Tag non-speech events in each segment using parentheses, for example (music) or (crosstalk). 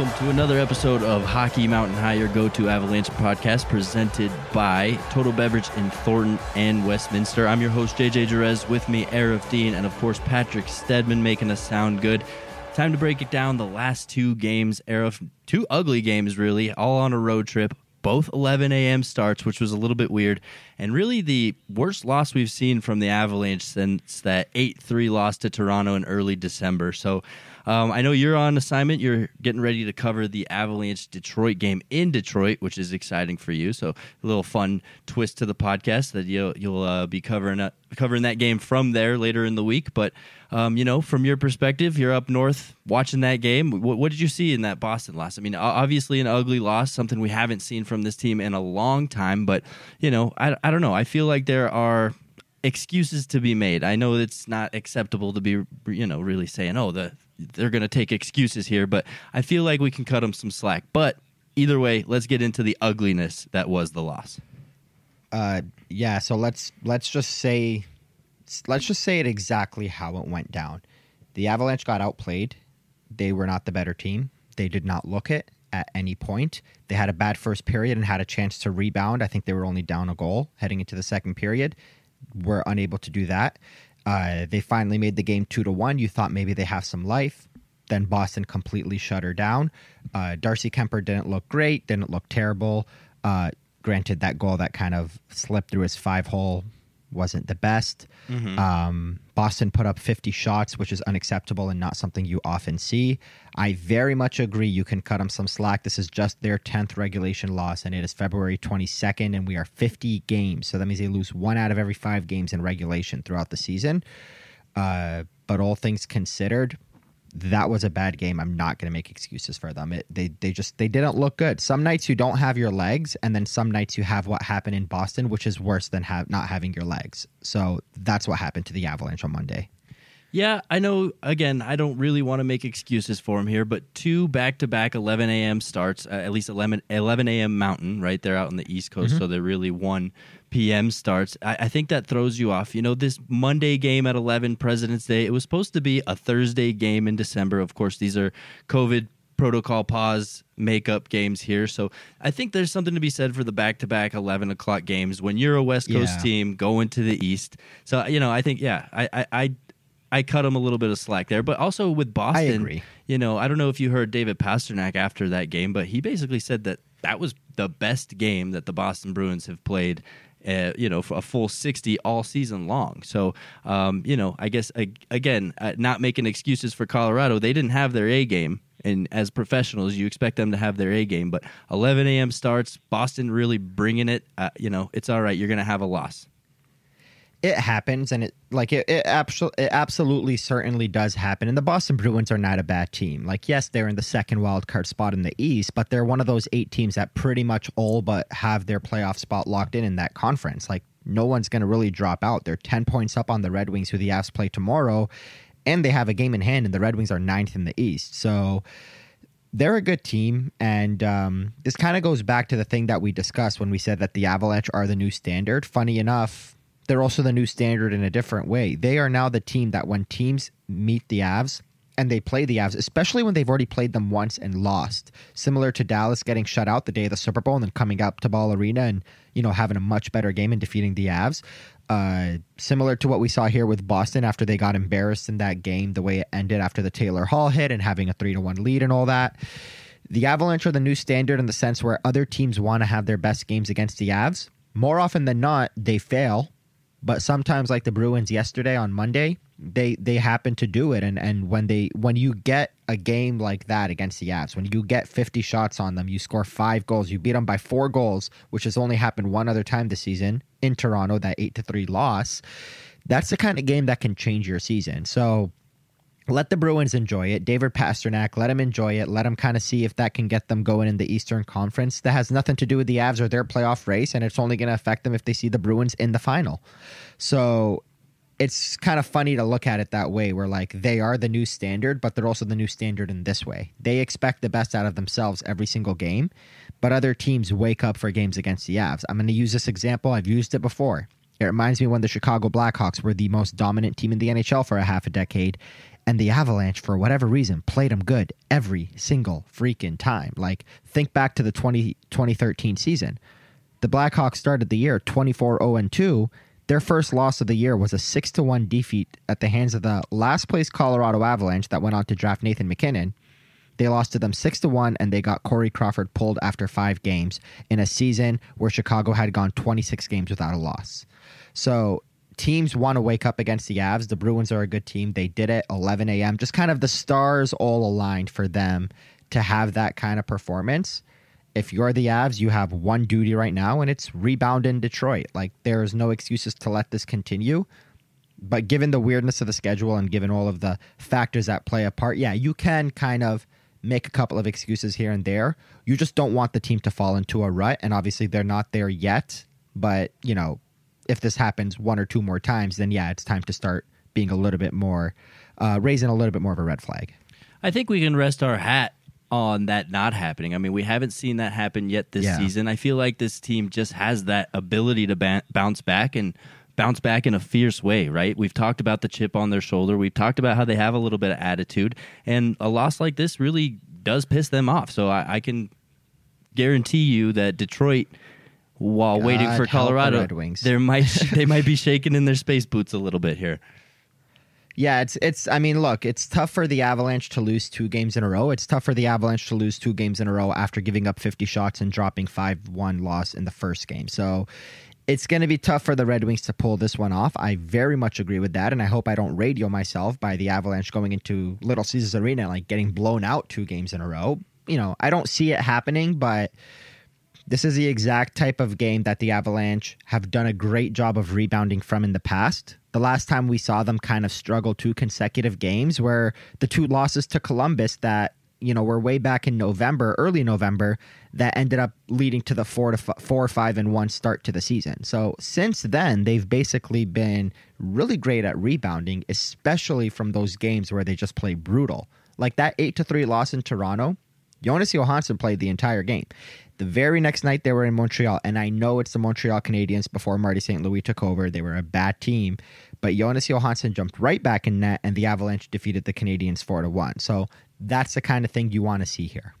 welcome to another episode of Hockey Mountain High, your go to Avalanche podcast presented by Total Beverage in Thornton and Westminster. I'm your host, JJ Jerez, with me, Aarif Deen, and of course, Patrick Stedman making us sound good. Time to break it down the last two games, Aarif, two ugly games, really, all on a road trip. Both 11 a.m. starts, which was a little bit weird, and really the worst loss we've seen from the Avalanche since that 8 3 loss to Toronto in early December. So, um, I know you're on assignment. You're getting ready to cover the Avalanche Detroit game in Detroit, which is exciting for you. So a little fun twist to the podcast that you'll you'll uh, be covering uh, covering that game from there later in the week. But um, you know, from your perspective, you're up north watching that game. What, what, did you see in that Boston loss? I mean, obviously an ugly loss, something we haven't seen from this team in a long time. But you know, I I don't know. I feel like there are excuses to be made. I know it's not acceptable to be, you know, really saying, "Oh, the they're going to take excuses here," but I feel like we can cut them some slack. But either way, let's get into the ugliness that was the loss. Uh, yeah. So let's let's just say let's just say it exactly how it went down. The Avalanche got outplayed. They were not the better team. They did not look it at any point. They had a bad first period and had a chance to rebound. I think they were only down a goal heading into the second period were unable to do that. Uh, they finally made the game two to one. You thought maybe they have some life. Then Boston completely shut her down. Uh, Darcy Kuemper didn't look great, didn't look terrible. Uh, granted, that goal that kind of slipped through his five hole wasn't the best. Mm-hmm. Um, Boston put up 50 shots, which is unacceptable and not something you often see. I very much agree. You can cut them some slack. This is just their 10th regulation loss, and it is February 22nd, and we are 50 games. So that means they lose one out of every five games in regulation throughout the season. Uh, but all things considered, that was a bad game. I'm not going to make excuses for them. It, they they just they didn't look good. Some nights you don't have your legs, and then some nights you have what happened in Boston, which is worse than have not having your legs. So that's what happened to the Avalanche on Monday. Yeah, I know. Again, I don't really want to make excuses for him here, but two back to back 11 a.m. starts, uh, at least 11, 11 a.m. Mountain, right? They're out on the East Coast, mm-hmm. so they're really one p.m. starts. I, I, think that throws you off. You know, this Monday game at 11, President's Day, it was supposed to be a Thursday game in December. Of course, these are COVID protocol pause makeup games here. So I think there's something to be said for the back to back 11 o'clock games when you're a West Coast yeah. team going to the East. So, you know, I think, yeah, I, I, I I cut him a little bit of slack there. But also with Boston, you know, I don't know if you heard David Pastrnak after that game, but he basically said that that was the best game that the Boston Bruins have played uh, you know, for a full 60 all season long. So, um, you know, I guess, again, uh, not making excuses for Colorado, they didn't have their A game. And as professionals, you expect them to have their A game. But 11 a.m. starts, Boston really bringing it. Uh, you know, it's all right. You're going to have a loss it happens and it like it it, abso- it absolutely certainly does happen and the boston bruins are not a bad team. Like yes they're in the second wild card spot in the east but they're one of those eight teams that pretty much all but have their playoff spot locked in in that conference. Like no one's going to really drop out. They're 10 points up on the red wings who the avs play tomorrow and they have a game in hand and the red wings are ninth in the east. So they're a good team, and um, this kind of goes back to the thing that we discussed when we said that the Avalanche are the new standard. Funny enough, they're also the new standard in a different way. They are now the team that when teams meet the Avs and they play the Avs, especially when they've already played them once and lost, similar to Dallas getting shut out the day of the Super Bowl and then coming up to Ball Arena and you know having a much better game and defeating the Avs. Uh, similar to what we saw here with Boston after they got embarrassed in that game, the way it ended after the Taylor Hall hit and having a three to one lead and all that. The Avalanche are the new standard in the sense where other teams want to have their best games against the Avs. More often than not, they fail but sometimes like the Bruins yesterday on Monday, they they happen to do it and and when they when you get a game like that against the Avs, when you get 50 shots on them, you score 5 goals, you beat them by 4 goals, which has only happened one other time this season in Toronto that 8 to 3 loss. That's the kind of game that can change your season. So let the Bruins enjoy it. David Pastrnak, let him enjoy it. Let him kind of see if that can get them going in the Eastern Conference. That has nothing to do with the Avs or their playoff race, and it's only going to affect them if they see the Bruins in the final. So it's kind of funny to look at it that way, where like they are the new standard, but they're also the new standard in this way. They expect the best out of themselves every single game, but other teams wake up for games against the Avs. I'm going to use this example. I've used it before. It reminds me when the Chicago Blackhawks were the most dominant team in the NHL for a half a decade And the Avalanche, for whatever reason, played them good every single freaking time. Like, think back to the 20, 2013 season. The Blackhawks started the year 24 0 2. Their first loss of the year was a 6 to 1 defeat at the hands of the last place Colorado Avalanche that went on to draft Nathan MacKinnon. They lost to them 6 to 1 and they got Corey Crawford pulled after 5 games in a season where Chicago had gone 26 games without a loss. So, teams want to wake up against the Avs. The Bruins are a good team. They did it 11 a.m. Just kind of the stars all aligned for them to have that kind of performance. If you're the Avs, you have one duty right now, and it's rebound in Detroit. Like there's no excuses to let this continue. But given the weirdness of the schedule and given all of the factors that play a part, yeah, you can kind of make a couple of excuses here and there. You just don't want the team to fall into a rut, and obviously they're not there yet. But you know, if this happens one or two more times, then yeah, it's time to start being a little bit more, uh, raising a little bit more of a red flag. I think we can rest our hat on that not happening. I mean, we haven't seen that happen yet this Yeah. season. I feel like this team just has that ability to ba- bounce back and bounce back in a fierce way, right? We've talked about the chip on their shoulder. We've talked about how they have a little bit of attitude, and a loss like this really does piss them off. So I, I can guarantee you that Detroit. While waiting for the Colorado, Red Wings. there might (laughs) (laughs) they might be shaking in their space boots a little bit here. Yeah, it's it's. I mean, look, it's tough for the Avalanche to lose two games in a row. It's tough for the Avalanche to lose two games in a row after giving up 50 shots and dropping five one loss in the first game. So. It's going to be tough for the Red Wings to pull this one off. I very much agree with that, and I hope I don't radio myself by the Avalanche going into Little Caesars Arena like getting blown out two games in a row. You know, I don't see it happening, but this is the exact type of game that the Avalanche have done a great job of rebounding from in the past. The last time we saw them kind of struggle two consecutive games where the two losses to Columbus that, you know, were way back in November, early November, that ended up leading to the four to f- four, five, and one start to the season. So since then, they've basically been really great at rebounding, especially from those games where they just play brutal. Like that eight to three loss in Toronto, Jonas Johansson played the entire game. The very next night they were in Montreal, and I know it's the Montreal Canadiens before Marty St. Louis took over. They were a bad team, but Jonas Johansson jumped right back in net, and the Avalanche defeated the Canadiens four to one. So that's the kind of thing you want to see here.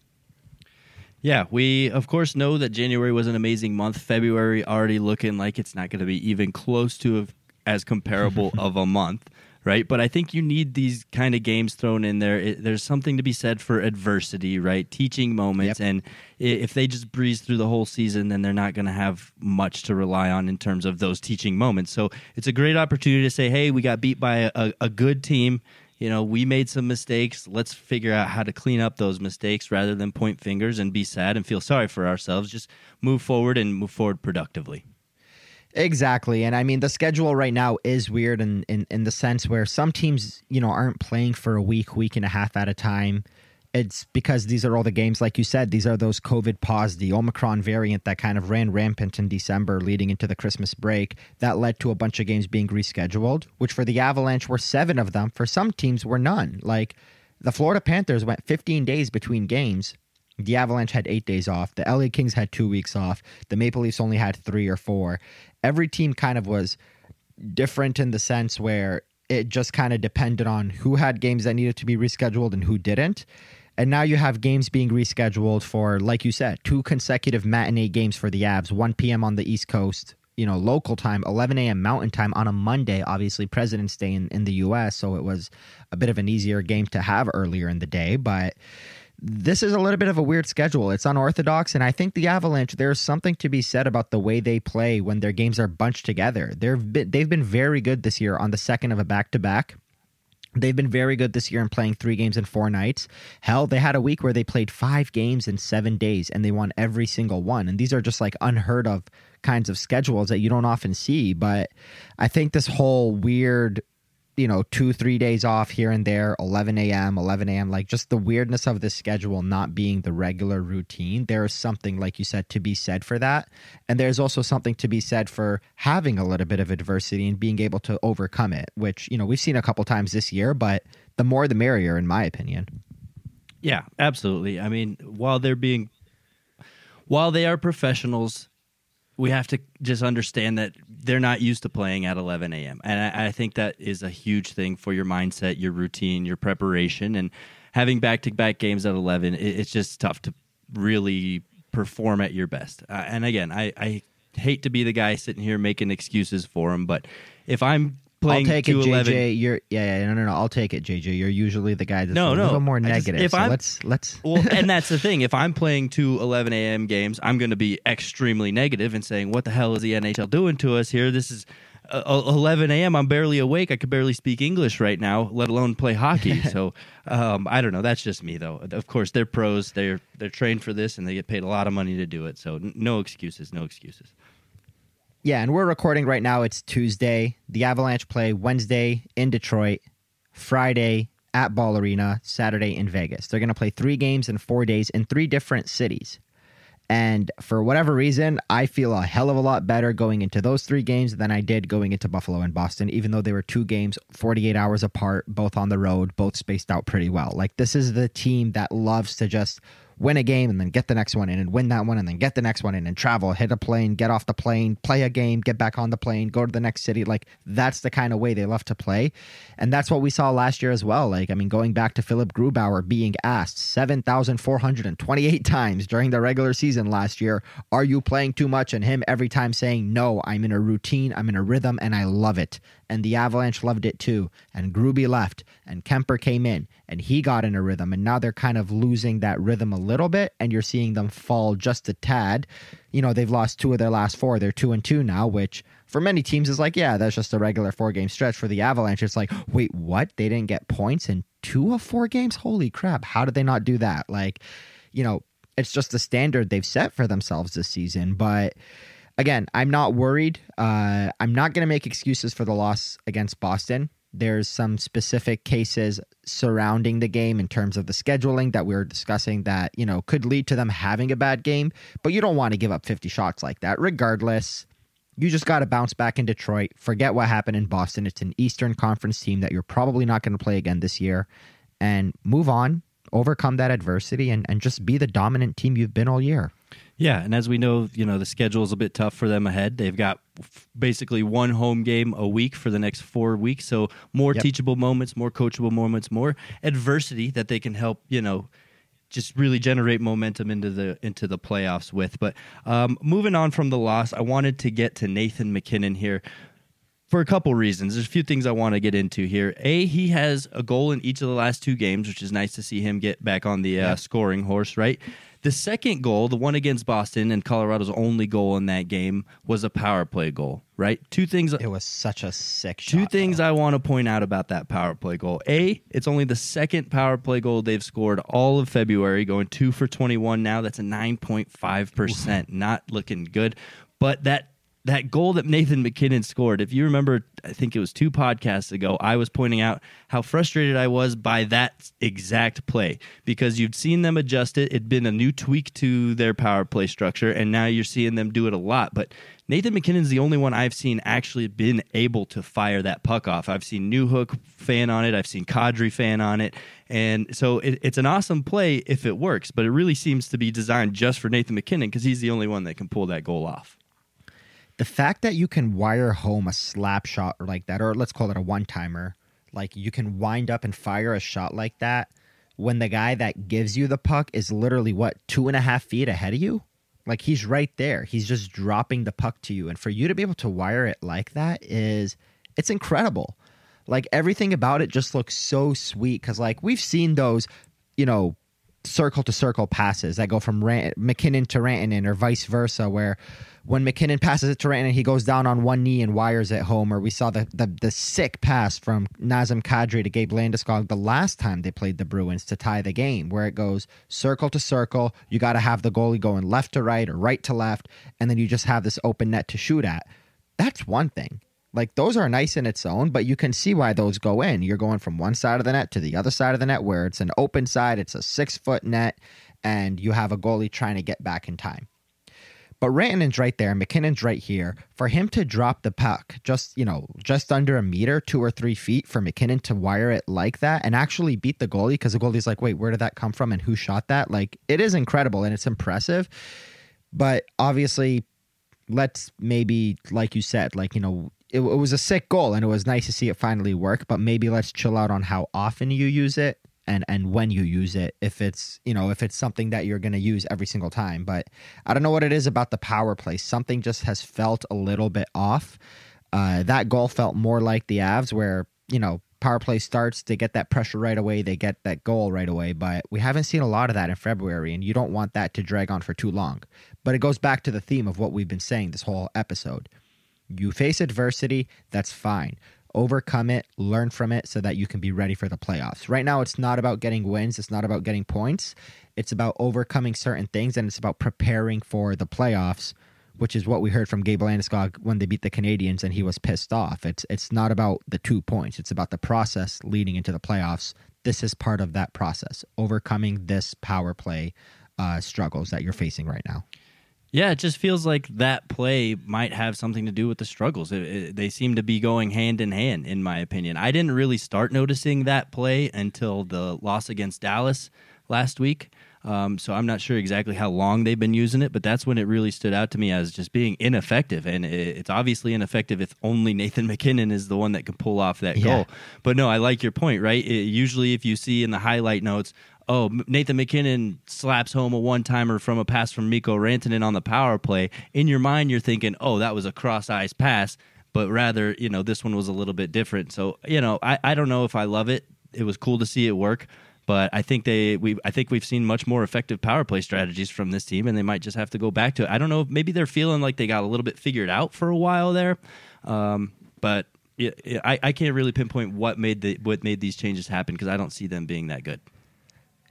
Yeah, we of course know that January was an amazing month. February already looking like it's not going to be even close to as comparable (laughs) of a month, right? But I think you need these kind of games thrown in there. It, there's something to be said for adversity, right? Teaching moments, Yep. and if they just breeze through the whole season, then they're not going to have much to rely on in terms of those teaching moments. So it's a great opportunity to say, "Hey, we got beat by a, a, a good team." you know, we made some mistakes. Let's figure out how to clean up those mistakes rather than point fingers and be sad and feel sorry for ourselves. Just move forward and move forward productively. Exactly. And I mean, the schedule right now is weird in, in, in the sense where some teams, you know, aren't playing for a week, week and a half at a time. It's because these are all the games, like you said, these are those COVID pause, the Omicron variant that kind of ran rampant in December leading into the Christmas break. That led to a bunch of games being rescheduled, which for the Avalanche were seven of them. For some teams were none. Like the Florida Panthers went 15 days between games. The Avalanche had eight days off. The LA Kings had two weeks off. The Maple Leafs only had three or four. Every team kind of was different in the sense where it just kind of depended on who had games that needed to be rescheduled and who didn't. And now you have games being rescheduled for, like you said, two consecutive matinee games for the Avs, 1 p.m. on the East Coast, you know, local time, 11 a.m. Mountain time on a Monday, obviously President's Day in, in the U.S. So it was a bit of an easier game to have earlier in the day. But this is a little bit of a weird schedule. It's unorthodox, and I think the Avalanche. There's something to be said about the way they play when their games are bunched together. They've been, they've been very good this year on the second of a back to back. They've been very good this year in playing three games in four nights. Hell, they had a week where they played five games in seven days and they won every single one. And these are just like unheard of kinds of schedules that you don't often see. But I think this whole weird you know, two, three days off here and there, 11 a.m., 11 a.m., like just the weirdness of the schedule not being the regular routine. There is something, like you said, to be said for that. And there's also something to be said for having a little bit of adversity and being able to overcome it, which, you know, we've seen a couple times this year, but the more the merrier, in my opinion. Yeah, absolutely. I mean, while they're being, while they are professionals, we have to just understand that they're not used to playing at 11 a.m. And I, I think that is a huge thing for your mindset, your routine, your preparation, and having back to back games at 11. It, it's just tough to really perform at your best. Uh, and again, I, I hate to be the guy sitting here making excuses for them, but if I'm I'll take it, 211 JJ. You're yeah, yeah, no, no, no. I'll take it, JJ. You're usually the guy that's No, a no. little more I just- negative. if so I'm- let's let's. well, (laughs) and that's the thing. If I'm playing two 11 a.m. games, I'm going to be extremely negative and saying, "What the hell is the NHL doing to us here? This is uh, 11 a.m. I'm barely awake. I could barely speak English right now, let alone play hockey." (laughs) so um, I don't know. That's just me, though. Of course, they're pros. They're they're trained for this, and they get paid a lot of money to do it. So no excuses. No excuses. Yeah, and we're recording right now. It's Tuesday. The Avalanche play Wednesday in Detroit, Friday at Ball Arena, Saturday in Vegas. They're going to play three games in four days in three different cities. And for whatever reason, I feel a hell of a lot better going into those three games than I did going into Buffalo and Boston, even though they were two games 48 hours apart, both on the road, both spaced out pretty well. Like, this is the team that loves to just win a game and then get the next one in and win that one and then get the next one in and travel, hit a plane, get off the plane, play a game, get back on the plane, go to the next city. Like that's the kind of way they love to play. And that's what we saw last year as well. Like, I mean, going back to Philip Grubauer being asked 7,428 times during the regular season last year, are you playing too much? And him every time saying, no, I'm in a routine, I'm in a rhythm, and I love it. And the Avalanche loved it too. And Gruby left, and Kuemper came in, and he got in a rhythm. And now they're kind of losing that rhythm a little bit, and you're seeing them fall just a tad. You know, they've lost two of their last four. They're two and two now, which for many teams is like, yeah, that's just a regular four game stretch. For the Avalanche, it's like, wait, what? They didn't get points in two of four games? Holy crap. How did they not do that? Like, you know, it's just the standard they've set for themselves this season. But again, I'm not worried. Uh, I'm not going to make excuses for the loss against Boston. There's some specific cases surrounding the game in terms of the scheduling that we were discussing that, you know, could lead to them having a bad game, but you don't want to give up 50 shots like that. Regardless, you just got to bounce back in Detroit. Forget what happened in Boston. It's an Eastern Conference team that you're probably not going to play again this year and move on, overcome that adversity, and, and just be the dominant team you've been all year. Yeah, and as we know, you know the schedule is a bit tough for them ahead. They've got f- basically one home game a week for the next four weeks, so more Yep. teachable moments, more coachable moments, more adversity that they can help. You know, just really generate momentum into the into the playoffs with. But um, moving on from the loss, I wanted to get to Nathan MacKinnon here for a couple reasons. There's a few things I want to get into here. A, he has a goal in each of the last two games, which is nice to see him get back on the uh, Yeah. scoring horse, right? The second goal, the one against Boston and Colorado's only goal in that game, was a power play goal, right? Two things. It was such a sick shot. Two things though. I want to point out about that power play goal. A, it's only the second power play goal they've scored all of February, going two for 21 now. That's a 9.5%. Not looking good. But that that goal that Nathan MacKinnon scored, if you remember, I think it was two podcasts ago, I was pointing out how frustrated I was by that exact play because you'd seen them adjust it. It'd been a new tweak to their power play structure, and now you're seeing them do it a lot. But Nathan MacKinnon's the only one I've seen actually been able to fire that puck off. I've seen Newhook fan on it, I've seen Kadri fan on it, and so it, it's an awesome play if it works. But it really seems to be designed just for Nathan MacKinnon because he's the only one that can pull that goal off. The fact that you can wire home a slap shot like that, or let's call it a one timer, like you can wind up and fire a shot like that when the guy that gives you the puck is literally what two and a half feet ahead of you. Like he's right there. He's just dropping the puck to you. And for you to be able to wire it like that is it's incredible. Like everything about it just looks so sweet because like we've seen those, you know, circle to circle passes that go from Ran- MacKinnon to Rantanen or vice versa, where when MacKinnon passes it to Rantanen, he goes down on one knee and wires it home. Or we saw the the, the sick pass from Nazem Kadri to Gabe Landeskog the last time they played the Bruins to tie the game, where it goes circle to circle. You got to have the goalie going left to right or right to left, and then you just have this open net to shoot at. That's one thing. Like those are nice in its own, but you can see why those go in. You're going from one side of the net to the other side of the net where it's an open side, it's a six foot net, and you have a goalie trying to get back in time. But Rantanen's right there, MacKinnon's right here. For him to drop the puck just, you know, just under a meter, two or three feet for MacKinnon to wire it like that and actually beat the goalie because the goalie's like, wait, where did that come from and who shot that? Like, it is incredible and it's impressive. But obviously, let's maybe, like you said, like, you know, it, it was a sick goal and it was nice to see it finally work, but maybe let's chill out on how often you use it and and when you use it if it's you know if it's something that you're going to use every single time. But i don't know what it is about the power play. Something just has felt a little bit off. Uh, that goal felt more like the avs where you know power play starts they get that pressure right away they get that goal right away but we haven't seen a lot of that in february and you don't want that to drag on for too long. But it goes back to the theme of what we've been saying this whole episode you face adversity that's fine overcome it, learn from it so that you can be ready for the playoffs. Right now, it's not about getting wins, it's not about getting points. It's about overcoming certain things and it's about preparing for the playoffs, which is what we heard from Gabe Landeskog when they beat the Canadiens and he was pissed off. It's it's not about the two points, it's about the process leading into the playoffs. This is part of that process, overcoming this power play uh, struggles that you're facing right now. Yeah, it just feels like that play might have something to do with the struggles. It, it, they seem to be going hand in hand, in my opinion. I didn't really start noticing that play until the loss against Dallas last week. Um, so I'm not sure exactly how long they've been using it, but that's when it really stood out to me as just being ineffective. And it, it's obviously ineffective if only Nathan (laughs) MacKinnon is the one that can pull off that yeah. goal. But no, I like your point, right? usually, if you see in the highlight notes, oh, Nathan MacKinnon slaps home a one timer from a pass from Mikko Rantanen on the power play, in your mind, you're thinking, oh, that was a cross ice pass. But rather, you know, this one was a little bit different. So, you know, I, I don't know if I love it. It was cool to see it work. But I think they we I think we've seen much more effective power play strategies from this team, and they might just have to go back to it. I don't know. Maybe they're feeling like they got a little bit figured out for a while there, um, but I, I can't really pinpoint what made the what made these changes happen because I don't see them being that good.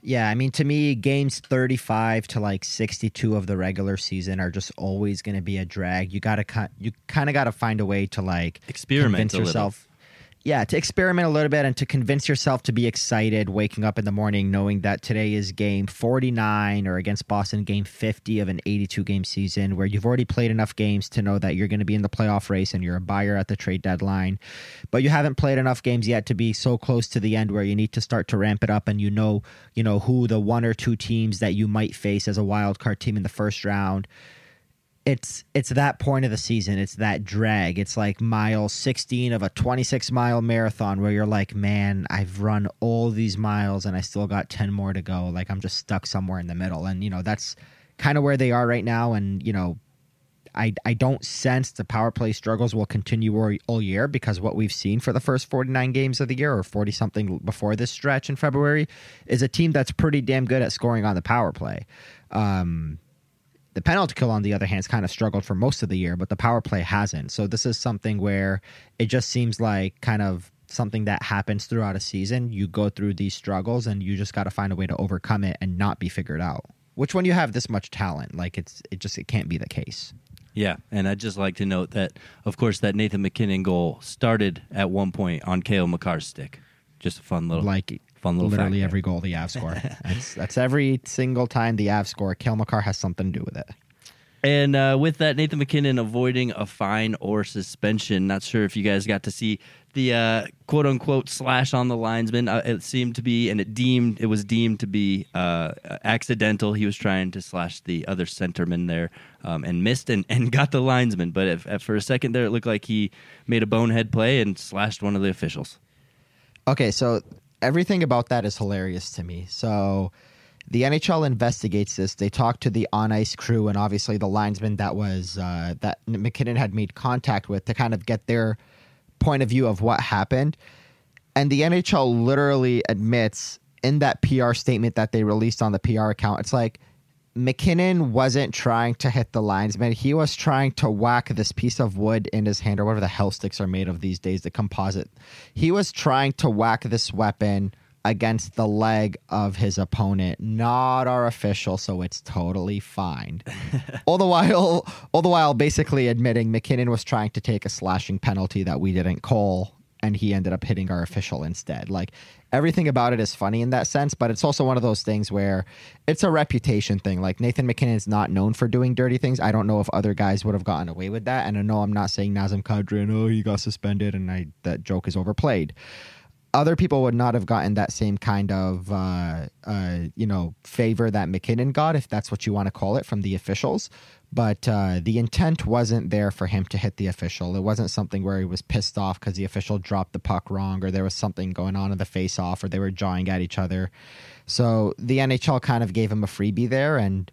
Yeah, I mean, to me, games 35 to like 62 of the regular season are just always going to be a drag. You got to you kind of got to find a way to like experiment yourself yeah, to experiment a little bit and to convince yourself to be excited waking up in the morning knowing that today is game 49 or against Boston game 50 of an 82 game season where you've already played enough games to know that you're going to be in the playoff race and you're a buyer at the trade deadline. But you haven't played enough games yet to be so close to the end where you need to start to ramp it up and you know, you know who the one or two teams that you might face as a wild card team in the first round it's it's that point of the season. It's that drag. It's like mile 16 of a 26 mile marathon where you're like, man, I've run all these miles and I still got 10 more to go. Like I'm just stuck somewhere in the middle. And you know, that's kind of where they are right now. And you know, I I don't sense the power play struggles will continue all, year because what we've seen for the first 49 games of the year or 40 something before this stretch in February is a team that's pretty damn good at scoring on the power play. Um, the penalty kill, on the other hand, has kind of struggled for most of the year, but the power play hasn't. So this is something where it just seems like kind of something that happens throughout a season. You go through these struggles and you just got to find a way to overcome it and not be figured out. Which when you have this much talent, like it's it just it can't be the case. Yeah, and I'd just like to note that, of course, that Nathan MacKinnon goal started at one point on Cale Makar's stick. Just a fun little like Fun little literally every goal the Avs score. (laughs) that's, that's every single time the Avs score. Cale Makar has something to do with it. And uh, with that, Nathan MacKinnon avoiding a fine or suspension. Not sure if you guys got to see the uh, quote unquote slash on the linesman. Uh, it seemed to be, and it deemed it was deemed to be uh, accidental. He was trying to slash the other centerman there um, and missed and, and got the linesman. But if, if for a second there, it looked like he made a bonehead play and slashed one of the officials. Okay, so everything about that is hilarious to me. So the NHL investigates this. They talk to the on ice crew and obviously the linesman that was uh, that MacKinnon had made contact with to kind of get their point of view of what happened. And the NHL literally admits in that PR statement that they released on the PR account, it's like MacKinnon wasn't trying to hit the linesman. He was trying to whack this piece of wood in his hand, or whatever the hell sticks are made of these days, the composite. He was trying to whack this weapon against the leg of his opponent, not our official, so it's totally fine. (laughs) all the while all the while basically admitting MacKinnon was trying to take a slashing penalty that we didn't call and he ended up hitting our official instead. Like everything about it is funny in that sense, but it's also one of those things where it's a reputation thing. Like Nathan MacKinnon is not known for doing dirty things. I don't know if other guys would have gotten away with that. And I know I'm not saying Nazem Kadri oh he got suspended and I that joke is overplayed. Other people would not have gotten that same kind of uh, uh, you know favor that MacKinnon got, if that's what you want to call it, from the officials. But uh, the intent wasn't there for him to hit the official. It wasn't something where he was pissed off because the official dropped the puck wrong, or there was something going on in the face-off, or they were jawing at each other. So the NHL kind of gave him a freebie there, and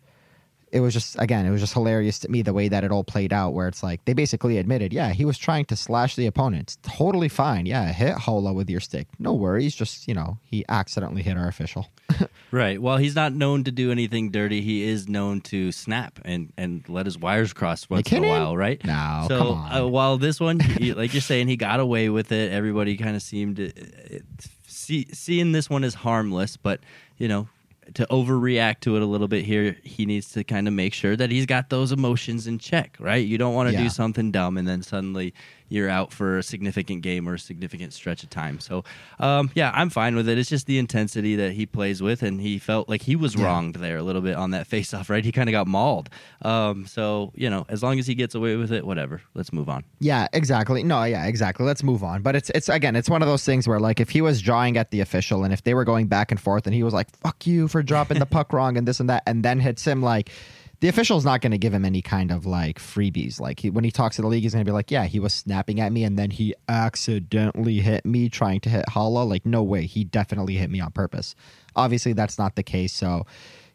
it was just again it was just hilarious to me the way that it all played out where it's like they basically admitted yeah he was trying to slash the opponents. Totally fine. Yeah hit Haula with your stick. No worries. Just you know he accidentally hit our official. (laughs) Right. Well he's not known to do anything dirty. He is known to snap and and let his wires cross once in a while right? No so. Uh, while this one he, like you're (laughs) saying he got away with it. Everybody kind of seemed to, uh, see, seeing this one as harmless but you know to overreact to it a little bit here, he needs to kind of make sure that he's got those emotions in check, right? You don't want to Yeah. do something dumb and then suddenly you're out for a significant game or a significant stretch of time. So, um, yeah, I'm fine with it. It's just the intensity that he plays with, and he felt like he was Yeah. wronged there a little bit on that (laughs) face-off, right? He kind of got mauled. Um, so, you know, as long as he gets away with it, whatever. Let's move on. Yeah, exactly. No, yeah, exactly. Let's move on. But it's it's again, it's one of those things where like if he was jawing at the official and if they were going back and forth and he was like, "Fuck you for dropping the puck (laughs) wrong" and this and that, and then hits him like. The official's not going to give him any kind of like freebies. Like he, when he talks to the league, he's going to be like, "Yeah, he was snapping at me, and then he accidentally hit me trying to hit Haula." Like, no way, he definitely hit me on purpose. Obviously, that's not the case. So,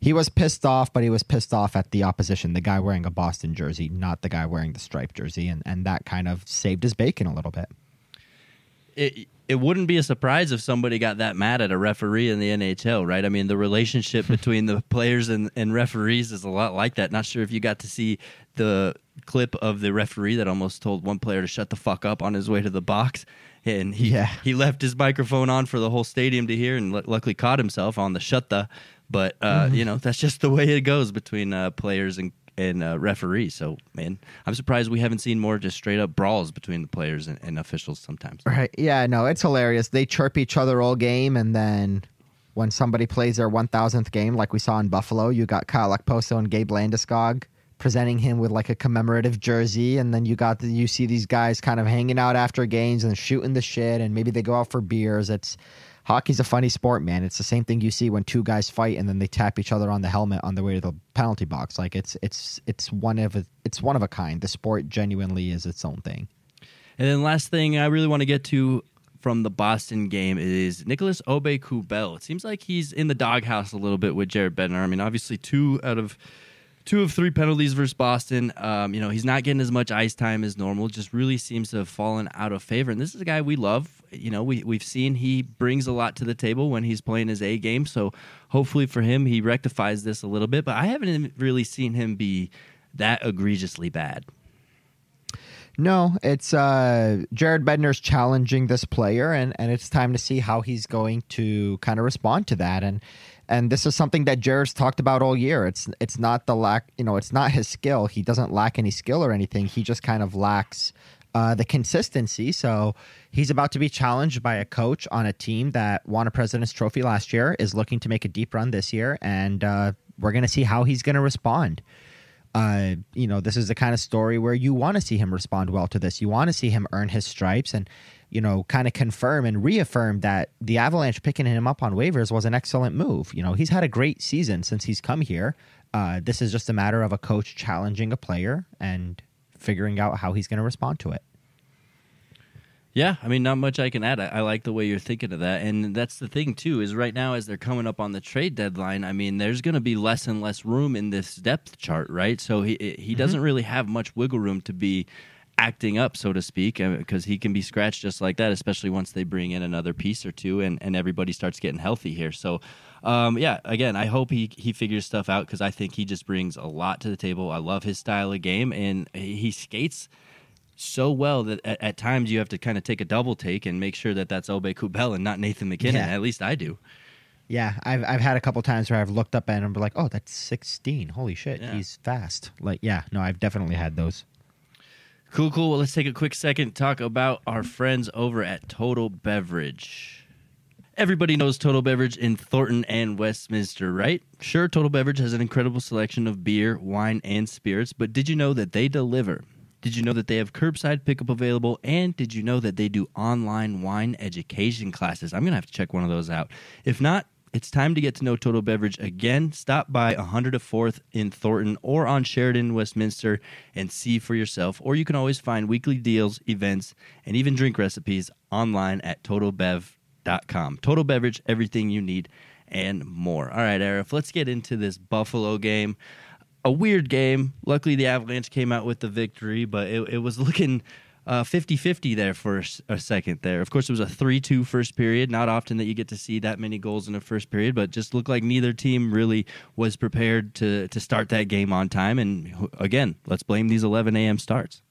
he was pissed off, but he was pissed off at the opposition, the guy wearing a Boston jersey, not the guy wearing the striped jersey, and and that kind of saved his bacon a little bit. It it wouldn't be a surprise if somebody got that mad at a referee in the NHL, right? I mean, the relationship between the (laughs) players and, and referees is a lot like that. Not sure if you got to see the clip of the referee that almost told one player to shut the fuck up on his way to the box. And he, Yeah. he left his microphone on for the whole stadium to hear and lu- luckily caught himself on the shut the. But, uh, you know, that's just the way it goes between uh, players and, and uh, referees. So, man, I'm surprised we haven't seen more just straight up brawls between the players and, and officials sometimes. Right? Yeah, no, it's hilarious. They chirp each other all game, and then when somebody plays their one thousandth game, like we saw in Buffalo, you got Kyle Okposo and Gabe Landeskog presenting him with like a commemorative jersey, and then you got the, you see these guys kind of hanging out after games and shooting the shit, and maybe they go out for beers. It's hockey's a funny sport, man. It's the same thing you see when two guys fight and then they tap each other on the helmet on their way to the penalty box. Like it's it's it's one of a, it's one of a kind. The sport genuinely is its own thing. And then last thing I really want to get to from the Boston game is Nicolas Aubé-Kubel. It seems like he's in the doghouse a little bit with Jared Bednar. I mean, obviously two out of two of three penalties versus Boston. Um, you know, he's not getting as much ice time as normal. Just really seems to have fallen out of favor. And this is a guy we love. You know, we we've seen he brings a lot to the table when he's playing his A game. So hopefully for him, he rectifies this a little bit. But I haven't really seen him be that egregiously bad. No, it's uh, Jared Bednar's challenging this player, and, and it's time to see how he's going to kind of respond to that. And and this is something that Jared's talked about all year. It's it's not the lack, you know, it's not his skill. He doesn't lack any skill or anything. He just kind of lacks uh, the consistency. So he's about to be challenged by a coach on a team that won a President's Trophy last year, is looking to make a deep run this year, and uh, we're going to see how he's going to respond uh, you know, this is the kind of story where you want to see him respond well to this. You want to see him earn his stripes and, you know, kind of confirm and reaffirm that the Avalanche picking him up on waivers was an excellent move. You know, he's had a great season since he's come here. Uh, this is just a matter of a coach challenging a player and figuring out how he's going to respond to it. Yeah, I mean, not much I can add. I, I like the way you're thinking of that, and that's the thing too. Is right now as they're coming up on the trade deadline, I mean, there's going to be less and less room in this depth chart, right? So he he doesn't really have much wiggle room to be acting up, so to speak, because he can be scratched just like that, especially once they bring in another piece or two, and and everybody starts getting healthy here. So. Um, yeah, again, I hope he, he figures stuff out because I think he just brings a lot to the table. I love his style of game, and he he skates so well that at, at times you have to kind of take a double take and make sure that that's Aubé-Kubel and not Nathan MacKinnon. Yeah. At least I do. Yeah, I've I've had a couple times where I've looked up at him and be like, oh, that's sixteen. Holy shit, Yeah. he's fast. Like, yeah, no, I've definitely had those. Cool, cool. Well, let's take a quick second to talk about our friends over at Total Beverage. Everybody knows Total Beverage in Thornton and Westminster, right? Sure, Total Beverage has an incredible selection of beer, wine, and spirits, but did you know that they deliver Did you know that they have curbside pickup available? And did you know that they do online wine education classes? I'm going to have to check one of those out. If not, it's time to get to know Total Beverage again. Stop by 104th in Thornton or on Sheridan, Westminster, and see for yourself. Or you can always find weekly deals, events, and even drink recipes online at totalbev.com. Total Beverage, everything you need and more. All right, Aarif, let's get into this Buffalo game. A weird game. Luckily, the Avalanche came out with the victory, but it, it was (laughs) looking uh, 50-50 there for a second there. Of course, it was a 3-2 first period. Not often that you get to see that many goals in a first period, but just looked like neither team really was prepared to to start that game on time. And again, let's blame these 11 a.m. starts.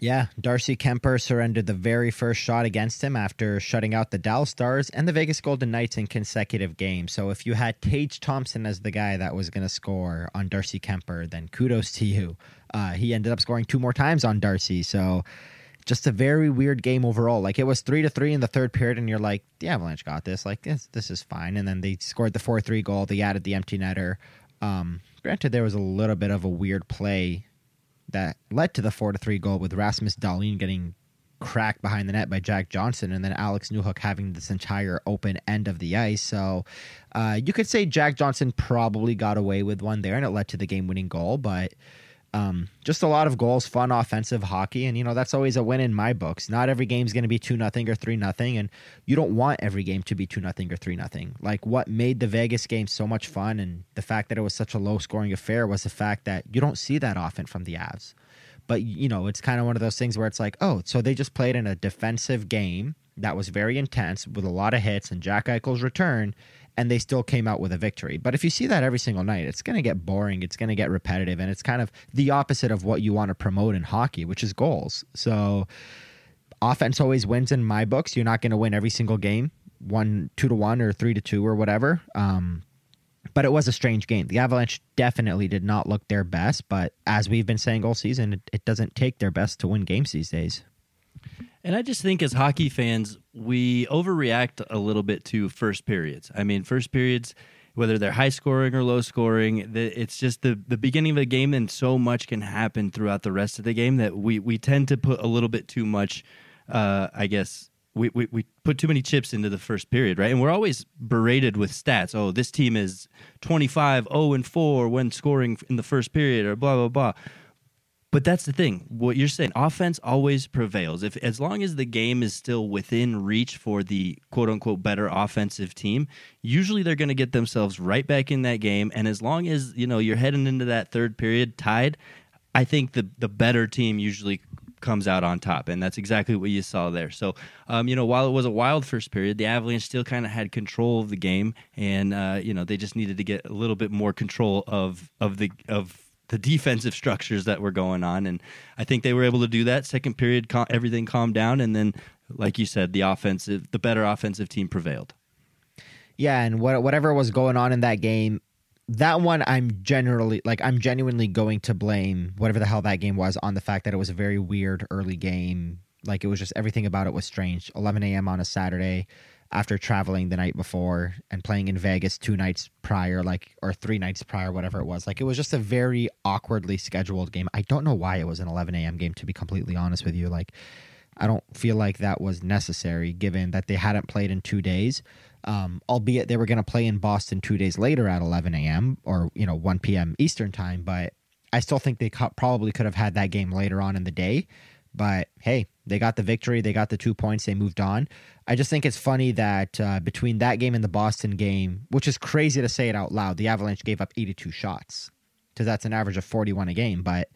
Yeah, Darcy Kuemper surrendered the very first shot against him after shutting out the Dallas Stars and the Vegas Golden Knights in consecutive games. So if you had Tage Thompson as the guy that was going to score on Darcy Kuemper, then kudos to you. Uh, he ended up scoring two more times on Darcy. So just a very weird game overall. Like it was three to three in the third period, and you're like, the Avalanche got this. Like this, this is fine. And then they scored the four three goal. They added the empty netter. Um, granted, there was a little bit of a weird play that led to the four to three goal with Rasmus Dahlin getting cracked behind the net by Jack Johnson, and then Alex Newhook having this entire open end of the ice. So uh, you could say Jack Johnson probably got away with one there, and it led to the game winning goal, but. Um, just a lot of goals, fun offensive hockey, and you know that's always a win in my books. Not every game's going to be two nothing or three nothing, and you don't want every game to be two nothing or three nothing. Like what made the Vegas game so much fun, and the fact that it was such a low scoring affair was the fact that you don't see that often from the Avs. But you know, it's kind of one of those things where it's like, oh, so they just played in a defensive game that was very intense with a lot of hits, and Jack Eichel's return and they still came out with a victory. But if you see that every single night, it's going to get boring, it's going to get repetitive, and it's kind of the opposite of what you want to promote in hockey, which is goals. So offense always wins in my books. You're not going to win every single game, one two to one or three to two or whatever. Um, but it was a strange game. The Avalanche definitely did not look their best, but as we've been saying all season, it, it doesn't take their best to win games these days. And I just think as hockey fans, we overreact a little bit to first periods. I mean, first periods, whether they're high scoring or low scoring, it's just the, the beginning of a game, and so much can happen throughout the rest of the game that we, we tend to put a little bit too much, uh, I guess. We, we, we put too many chips into the first period, right? And we're always berated with stats. Oh, this team is 25, 0 and 4 when scoring in the first period, or blah, blah, blah. But that's the thing. What you're saying, offense always prevails. If as long as the game is still within reach for the quote unquote better offensive team, usually they're going to get themselves right back in that game. And as long as you know you're heading into that third period tied, I think the the better team usually comes out on top, and that's exactly what you saw there. So, um, you know, while it was a wild first period, the Avalanche still kind of had control of the game, and uh, you know they just needed to get a little bit more control of of the of the defensive structures that were going on, and I think they were able to do that. Second period, cal- everything calmed down, and then, like you said, the offensive, the better offensive team prevailed. Yeah, and what, whatever was going on in that game, that one I'm generally like I'm genuinely going to blame whatever the hell that game was on the fact that it was a very weird early game. Like it was just everything about it was strange. 11 a.m. on a Saturday after traveling the night before and playing in Vegas two nights prior, like or three nights prior, whatever it was. Like it was just a very awkwardly scheduled game. I don't know why it was an 11 a.m. game. To be completely honest with you, like I don't feel like that was necessary given that they hadn't played in two days. Um, albeit they were going to play in Boston two days later at 11 a.m. or you know 1 p.m. Eastern time, but I still think they probably could have had that game later on in the day. But hey, they got the victory. They got the two points. They moved on. I just think it's funny that uh, between that game and the Boston game, which is crazy to say it out loud, the Avalanche gave up 82 shots because that's an average of 41 a game. But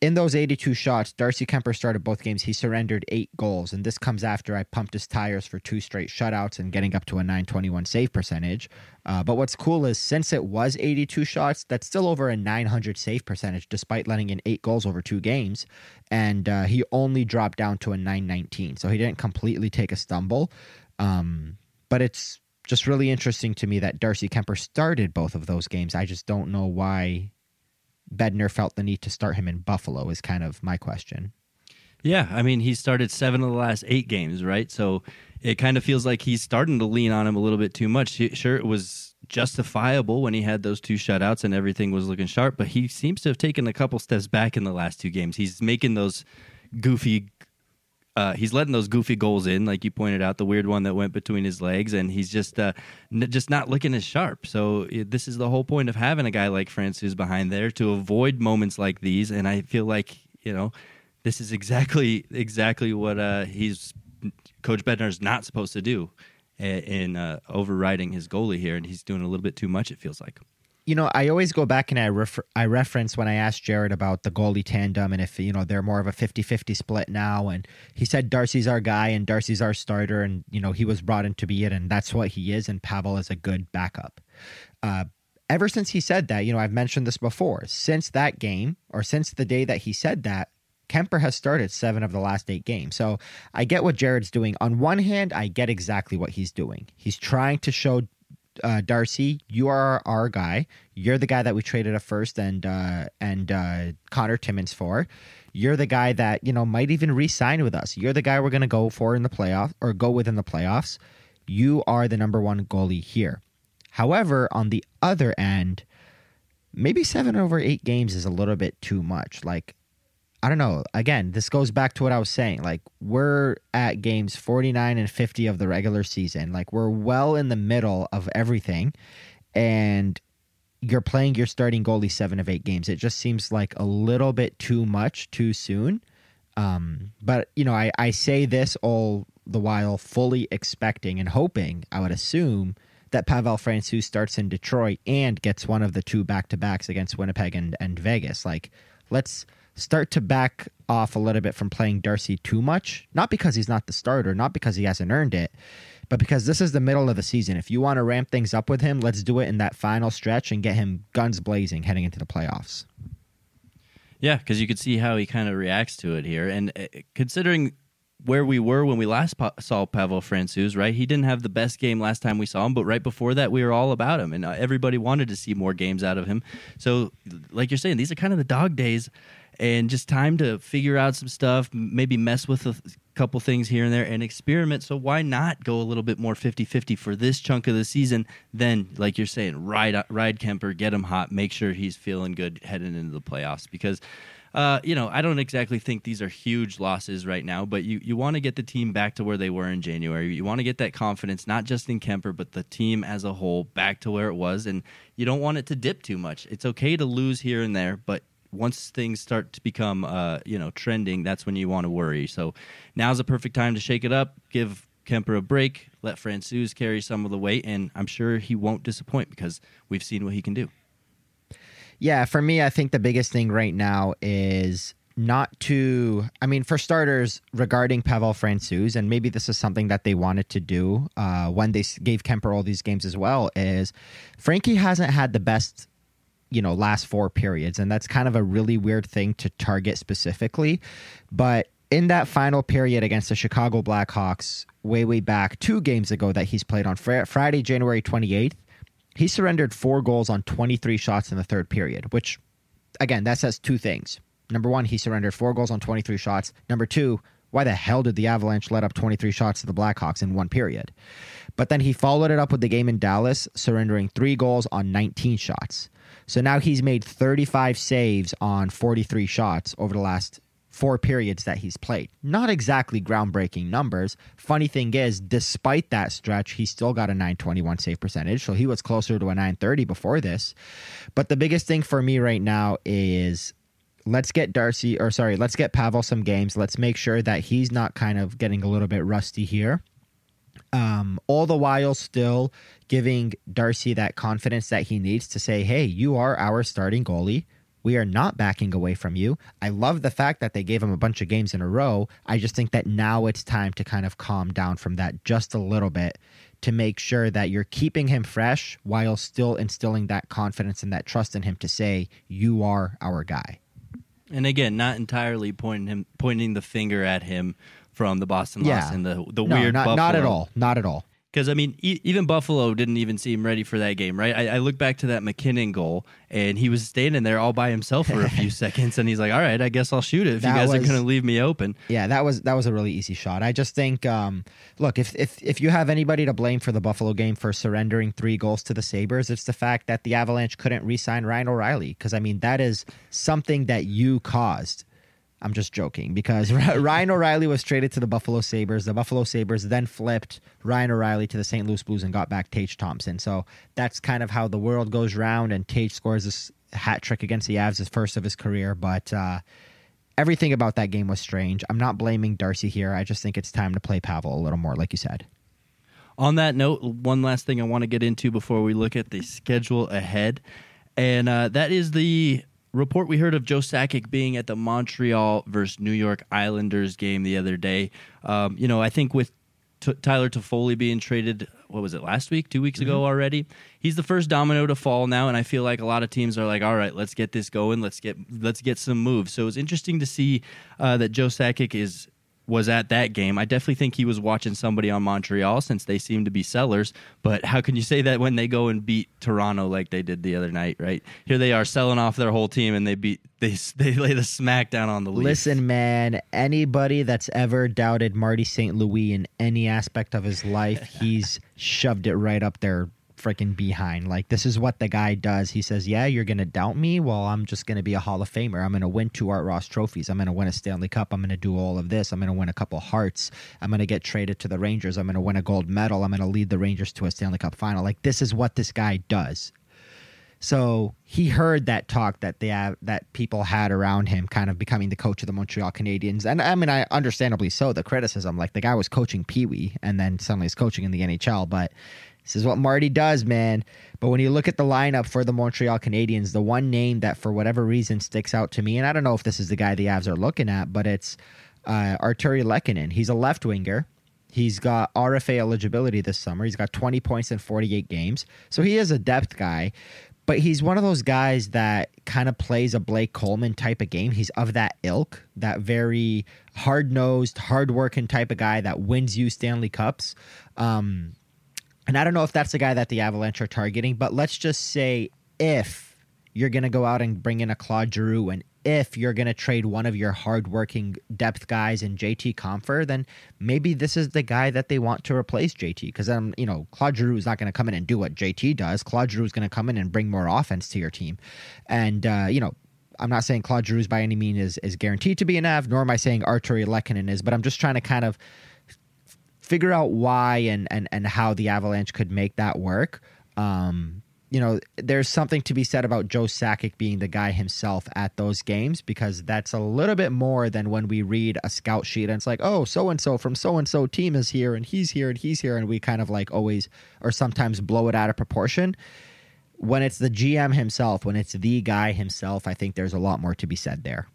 in those 82 shots, Darcy Kuemper started both games. He surrendered eight goals, and this comes after I pumped his tires for two straight shutouts and getting up to a 921 save percentage. Uh, but what's cool is since it was 82 shots, that's still over a 900 save percentage, despite letting in eight goals over two games. And uh, he only dropped down to a 919, so he didn't completely take a stumble. Um, but it's just really interesting to me that Darcy Kuemper started both of those games. I just don't know why Bednar felt the need to start him in Buffalo is kind of my question. Yeah, I mean, he started seven of the last eight games, right? So it kind of feels like he's starting to lean on him a little bit too much. Sure, it was justifiable when he had those two shutouts and everything was looking sharp, but he seems to have taken a couple steps back in the last two games. He's making those goofy uh, he's letting those goofy goals in, like you pointed out, the weird one that went between his legs, and he's just uh, n- just not looking as sharp. So this is the whole point of having a guy like Francouz behind there to avoid moments like these. And I feel like you know this is exactly exactly what uh, he's Coach Bednar is not supposed to do in uh, overriding his goalie here, and he's doing a little bit too much. It feels like you know, I always go back and I refer- I reference when I asked Jared about the goalie tandem and if, you know, they're more of a 50-50 split now and he said Darcy's our guy and Darcy's our starter and, you know, he was brought in to be it and that's what he is and Pavel is a good backup. Uh, ever since he said that, you know, I've mentioned this before, since that game or since the day that he said that, Kuemper has started seven of the last eight games. So I get what Jared's doing. On one hand, I get exactly what he's doing. He's trying to show uh, Darcy, you are our guy. You're the guy that we traded a first and uh, and uh, Connor Timmins for. You're the guy that you know might even re-sign with us. You're the guy we're going to go for in the playoff or go with in the playoffs. You are the number one goalie here. However, on the other end, maybe seven over eight games is a little bit too much. Like I don't know. Again, this goes back to what I was saying. Like we're at games 49 and 50 of the regular season. Like we're well in the middle of everything and you're playing your starting goalie 7 of 8 games. It just seems like a little bit too much too soon. Um, but you know, I I say this all the while fully expecting and hoping, I would assume that Pavel Francouz starts in Detroit and gets one of the two back-to-backs against Winnipeg and, and Vegas. Like let's start to back off a little bit from playing Darcy too much. Not because he's not the starter, not because he hasn't earned it, but because this is the middle of the season. If you want to ramp things up with him, let's do it in that final stretch and get him guns blazing heading into the playoffs. Yeah, because you could see how he kind of reacts to it here. And uh, considering where we were when we last saw Pavel Francouz, right? He didn't have the best game last time we saw him, but right before that, we were all about him, and uh, everybody wanted to see more games out of him. So, like you're saying, these are kind of the dog days and just time to figure out some stuff, maybe mess with a couple things here and there and experiment. So why not go a little bit more 50-50 for this chunk of the season? Then, like you're saying, ride ride Kuemper, get him hot, make sure he's feeling good heading into the playoffs because. Uh, you know, I don't exactly think these are huge losses right now, but you, you want to get the team back to where they were in January. You want to get that confidence, not just in Kuemper, but the team as a whole back to where it was. And you don't want it to dip too much. It's okay to lose here and there, but once things start to become uh, you know trending, that's when you want to worry. So now's a perfect time to shake it up, give Kuemper a break, let Francouz carry some of the weight, and I'm sure he won't disappoint because we've seen what he can do. Yeah, for me, I think the biggest thing right now is not to i mean for starters regarding pavel francouz and maybe this is something that they wanted to do uh, when they gave Kuemper all these games as well is frankie hasn't had the best you know last four periods and that's kind of a really weird thing to target specifically but in that final period against the Chicago Blackhawks way way back 2 games ago that he's played on fr- Friday January 28th he surrendered 4 goals on 23 shots in the third period which again that says two things number 1 he surrendered 4 goals on 23 shots number 2 why the hell did the Avalanche let up 23 shots to the Blackhawks in one period? But then he followed it up with the game in Dallas, surrendering three goals on 19 shots. So now he's made 35 saves on 43 shots over the last four periods that he's played. Not exactly groundbreaking numbers. Funny thing is, despite that stretch, he still got a 921 save percentage. So he was closer to a 930 before this. But the biggest thing for me right now is let's get Darcy, or sorry, let's get Pavel some games. Let's make sure that he's not kind of getting a little bit rusty here um, all the while still giving Darcy that confidence that he needs to say, hey, you are our starting goalie. We are not backing away from you. I love the fact that they gave him a bunch of games in a row. I just think that now it's time to kind of calm down from that just a little bit to make sure that you're keeping him fresh while still instilling that confidence and that trust in him to say, you are our guy. And again, not entirely pointing him pointing the finger at him from the Boston yeah. loss and the the no, weird not, Buffalo. not at all, not at all. Because I mean, e- even Buffalo didn't even seem ready for that game, right? I, I look back to that MacKinnon goal, and he was standing there all by himself for a few (laughs) seconds, and he's like, "All right, I guess I'll shoot it if That you guys are going to leave me open." Yeah, that was that was a really easy shot. I just think, um, look, if if if you have anybody to blame for the Buffalo game for surrendering three goals to the Sabres, it's the fact that the Avalanche couldn't re-sign Ryan O'Reilly. Because I mean, that is something that you caused. I'm just joking because (laughs) Ryan O'Reilly was traded to the Buffalo Sabres. The Buffalo Sabres then flipped Ryan O'Reilly to the St. Louis Blues and got back Tage Thompson. So that's kind of how the world goes round. And Tage scores this hat trick against the Avs, his first of his career. But uh, everything about that game was strange. I'm not blaming Darcy here. I just think it's time to play Pavel a little more, like you said. On that note, one last thing I want to get into before we look at the schedule ahead, and uh, that is the report we heard of Joe Sakic being at the Montreal versus New York Islanders game the other day. Um, you know, I think with T- Tyler Toffoli being traded, what was it last week, two weeks ago already? He's the first domino to fall now, and I feel like a lot of teams are like, "All right, let's get this going. Let's get let's get some moves." So it's interesting to see uh, that Joe Sakic is was at that game. I definitely think he was watching somebody on Montreal since they seem to be sellers. But how can you say that when they go and beat Toronto like they did the other night? Right here, they are selling off their whole team, and they beat (laughs) they they lay the smack down on the Leafs. Listen, man, anybody that's ever doubted Marty St. Louis in any aspect of his life, (laughs) he's shoved it right up their freaking behind. Like, this is what the guy does. He says, Yeah, you're to doubt me? Well, I'm just to be a Hall of Famer. I'm to win two Art Ross trophies. I'm to win a Stanley Cup. I'm to do all of this. I'm to win a couple hearts. I'm to get traded to the Rangers. I'm to win a gold medal. I'm to lead the Rangers to a Stanley Cup final. Like, this is what this guy does. So he heard that talk that they have, that people had around him, kind of becoming the coach of the Montreal Canadiens, and I mean, I understandably so. The criticism, like the guy was coaching Pee Wee, and then suddenly he's coaching in the NHL. But this is what Marty does, man. But when you look at the lineup for the Montreal Canadiens, the one name that for whatever reason sticks out to me, and I don't know if this is the guy the Avs are looking at, but it's uh, Artturi Lehkonen. He's a left winger. He's got RFA eligibility this summer. He's got 20 points in 48 games. So he is a depth guy, but he's one of those guys that kind of plays a Blake Coleman type of game. He's of that ilk, that very hard nosed, hard working type of guy that wins you Stanley Cups. Um, and I don't know if that's the guy that the Avalanche are targeting, but let's just say if you're going to go out and bring in a Claude Giroux and if you're going to trade one of your hardworking depth guys in JT Compher, then maybe this is the guy that they want to replace JT. Because um, you know, Claude Giroux is not going to come in and do what JT does. Claude Giroux is going to come in and bring more offense to your team, and uh, you know. I'm not saying Claude Giroux by any means is, is guaranteed to be an Av, nor am I saying Artturi Lehkonen is, but I'm just trying to kind of figure out why and, and, and how the Avalanche could make that work. Um, you know, there's something to be said about Joe Sakic being the guy himself at those games because that's a little bit more than when we read a scout sheet and it's like, oh, so and so from so and so team is here and he's here and he's here. And we kind of like always or sometimes blow it out of proportion. When it's the GM himself, when it's the guy himself, I think there's a lot more to be said there.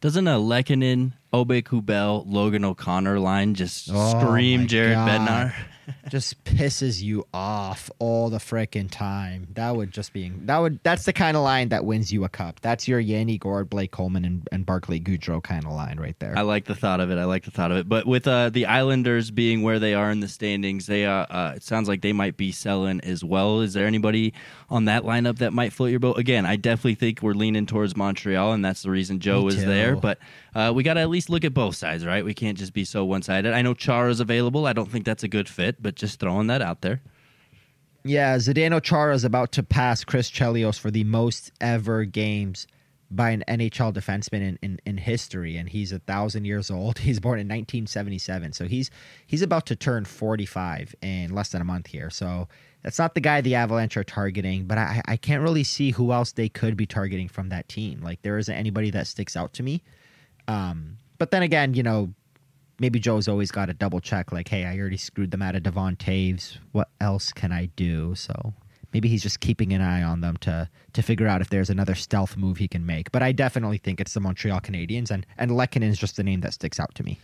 Doesn't a Lehkonen, Aubé-Kubel, Logan O'Connor line just Oh, scream Jared God. Bednar? (laughs) (laughs) just pisses you off all the frickin' time. That would just be that would that's the kind of line that wins you a cup. That's your Yanni Gourde, Blake Coleman, and, and Barclay Goodrow kind of line right there. I like the thought of it. I like the thought of it. But with uh, the Islanders being where they are in the standings, they uh, uh, it sounds like they might be selling as well. Is there anybody on that lineup that might float your boat? Again, I definitely think we're leaning towards Montreal, and that's the reason Joe too. there. But uh, we got to at least look at both sides, right? We can't just be so one sided. I know Chara's available. I don't think that's a good fit, but just throwing that out there. yeah, Zdeno Chara is about to pass Chris Chelios for the most ever games by an NHL defenseman in, in, in history, and he's a thousand years old. (laughs) He's born in 1977, so he's he's about to turn 45 in less than a month here. So that's not the guy the Avalanche are targeting, but I, I can't really see who else they could be targeting from that team. Like there isn't anybody that sticks out to me. Um, but then again, you know, maybe Joe's always got to double check. Like, hey, I already screwed them out of Devon Toews. What else can I do? So maybe he's just keeping an eye on them to to figure out if there's another stealth move he can make. But I definitely think it's the Montreal Canadiens, and and Lehkonen is just the name that sticks out to me.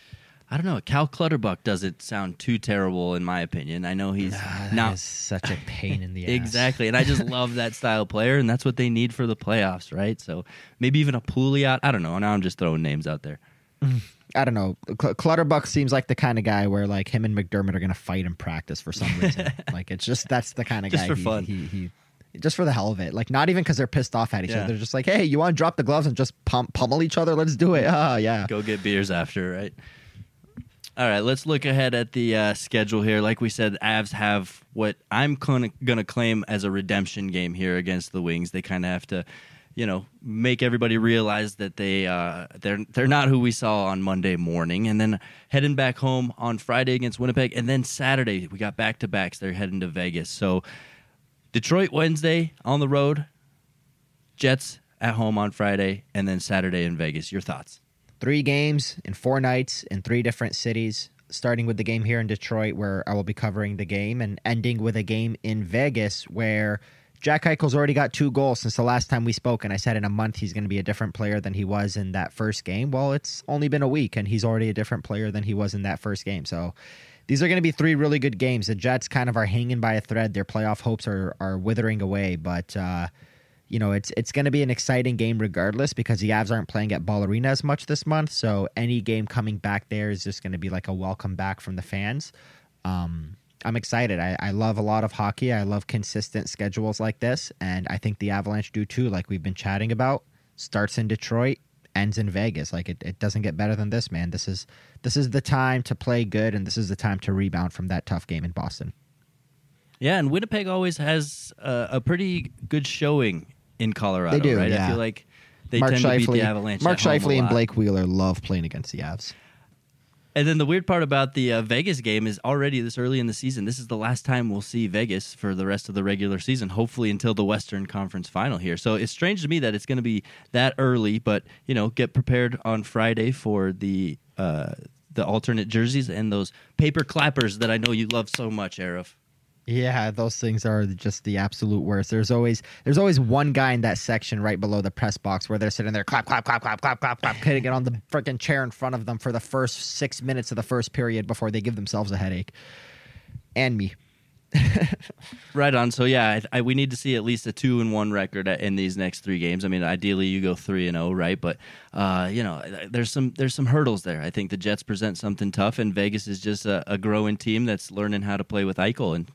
I don't know. Cal Clutterbuck doesn't sound too terrible, in my opinion. I know he's That not such a pain in the (laughs) ass. Exactly. And I just love that style of player, and that's what they need for the playoffs, right? So maybe even a Pouliot. I don't know. Now I'm just throwing names out there. I don't know. Cl- Clutterbuck seems like the kind of guy where like him and MacDermid are going to fight in practice for some reason. (laughs) like it's just that's the kind of Just guy for he, fun. He, he just for the hell of it. Like not even because they're pissed off at each Yeah. other. They're just like, hey, you want to drop the gloves and just pump, pummel each other? Let's do it. Oh yeah. Go get beers after, right? All right, let's look ahead at the uh, schedule here. Like we said, Avs have what I'm going to claim as a redemption game here against the Wings. They kind of have to, you know, make everybody realize that they uh, they're they're not who we saw on Monday morning, and then heading back home on Friday against Winnipeg, and then Saturday we got back to backs. They're heading to Vegas. So Detroit Wednesday on the road, Jets at home on Friday, and then Saturday in Vegas. Your thoughts? Three games in four nights in three different cities. Starting with the game here in Detroit, where I will be covering the game, and ending with a game in Vegas, where Jack Eichel's already got two goals since the last time we spoke, and I said in a month he's going to be a different player than he was in that first game. Well, it's only been a week, and he's already a different player than he was in that first game. So these are going to be three really good games. The Jets kind of are hanging by a thread. Their playoff hopes are are withering away, but uh, you know it's it's going to be an exciting game regardless because the Avs aren't playing at Ball Arena as much this month. So any game coming back there is just going to be like a welcome back from the fans. Um, I'm excited. I, I love a lot of hockey. I love consistent schedules like this, and I think the Avalanche do too. Like we've been chatting about, starts in Detroit, ends in Vegas. Like it, it doesn't get better than this, man. This is this is the time to play good, and this is the time to rebound from that tough game in Boston. Yeah, and Winnipeg always has uh, a pretty good showing in Colorado, They do, right? I feel like they Mark tend to beat the Avalanche. Mark a Scheifele and. Blake Wheeler love playing against the Avs. And then the weird part about the uh, Vegas game is already this early in the season. This is the last time we'll see Vegas for the rest of the regular season, hopefully until the Western Conference final here. So it's strange to me that it's going to be that early, but you know, get prepared on Friday for the uh, the alternate jerseys and those paper clappers that I know you love so much, Aarif. Yeah, those things are just the absolute worst. There's always there's always one guy in that section right below the press box where they're sitting there clap clap clap clap clap clap clap hitting it on the freaking chair in front of them for the first six minutes of the first period before they give themselves a headache. And me. (laughs) Right on. So yeah, I, I, we need to see at least a two and one record in these next three games. I mean, ideally you go three and zero, right? But uh, you know, there's some there's some hurdles there. I think the Jets present something tough, and Vegas is just a, a growing team that's learning how to play with Eichel, and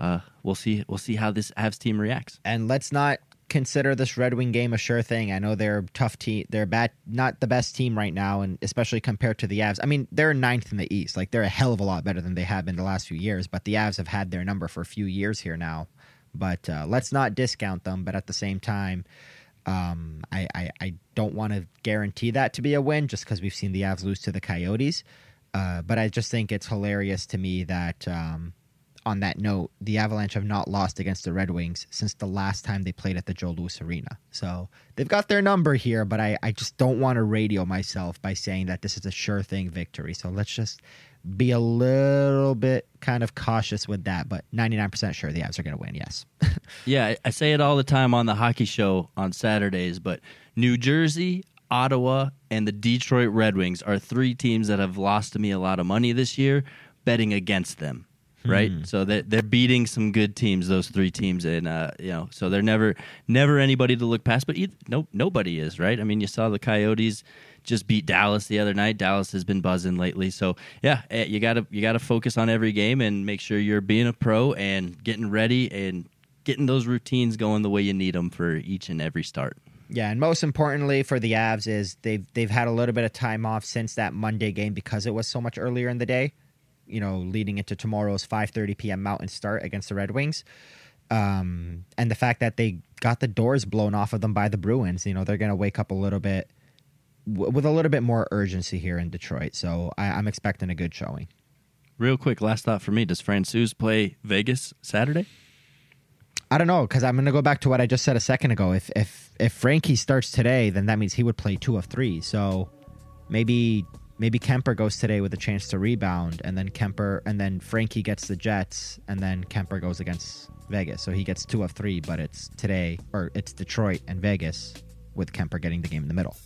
uh, we'll see we'll see how this Avs team reacts. And let's not consider this Red Wing game a sure thing. I know they're tough team. They're bad, not the best team right now, and especially compared to the Avs. I mean, they're ninth in the East. Like they're a hell of a lot better than they have been the last few years. But the Avs have had their number for a few years here now. But uh, let's not discount them. But at the same time, um, I, I I don't want to guarantee that to be a win just because we've seen the Avs lose to the Coyotes. Uh, but I just think it's hilarious to me that. Um, on that note, the Avalanche have not lost against the Red Wings since the last time they played at the Joe Louis Arena. So they've got their number here, but I, I just don't want to radio myself by saying that this is a sure thing victory. So let's just be a little bit kind of cautious with that. But 99% sure the Avs are going to win, yes. (laughs) yeah, I, say it all the time on the hockey show on Saturdays, but New Jersey, Ottawa, and the Detroit Red Wings are three teams that have lost to me a lot of money this year betting against them. Right, Hmm. so they're, they're beating some good teams. Those three teams, and uh, you know, so they're never, never anybody to look past. But either, no, nobody is right. I mean, you saw the Coyotes just beat Dallas the other night. Dallas has been buzzing lately. So yeah, eh, you gotta you gotta focus on every game and make sure you're being a pro and getting ready and getting those routines going the way you need them for each and every start. Yeah, and most importantly for the Avs is they've they've had a little bit of time off since that Monday game because it was so much earlier in the day. You know, leading into tomorrow's 5:30 p.m. Mountain start against the Red Wings, um, and the fact that they got the doors blown off of them by the Bruins. You know, they're going to wake up a little bit w- with a little bit more urgency here in Detroit. So I, I'm expecting a good showing. Real quick, last thought for me: Does Francouz play Vegas Saturday? I don't know because I'm going to go back to what I just said a second ago. If if if Frankie starts today, then that means he would play two of three. So maybe maybe Kuemper goes today with a chance to rebound, and then Kuemper and then Frankie gets the Jets, and then Kuemper goes against Vegas. So he gets two of three, but it's today or it's Detroit and Vegas with Kuemper getting the game in the middle.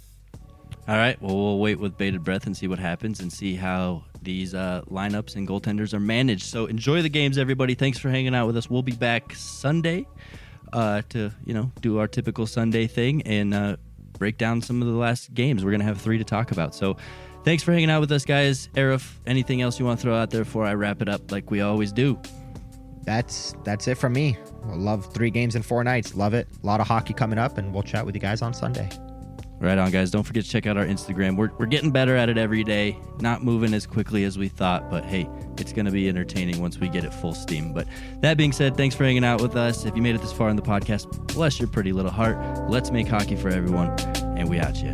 All right. Well, we'll wait with bated breath and see what happens and see how these uh, lineups and goaltenders are managed. So enjoy the games, everybody. Thanks for hanging out with us. We'll be back Sunday uh, to you know do our typical Sunday thing and uh, break down some of the last games. We're going to have three to talk about. So thanks for hanging out with us, guys. Aarif, anything else you want to throw out there before I wrap it up like we always do? That's that's it from me. I love three games in four nights. Love it. A lot of hockey coming up, and we'll chat with you guys on Sunday. Right on, guys. Don't forget to check out our Instagram. We're, we're getting better at it every day. Not moving as quickly as we thought, but hey, it's going to be entertaining once we get it full steam. But that being said, thanks for hanging out with us. If you made it this far in the podcast, bless your pretty little heart. Let's make hockey for everyone, and we out you.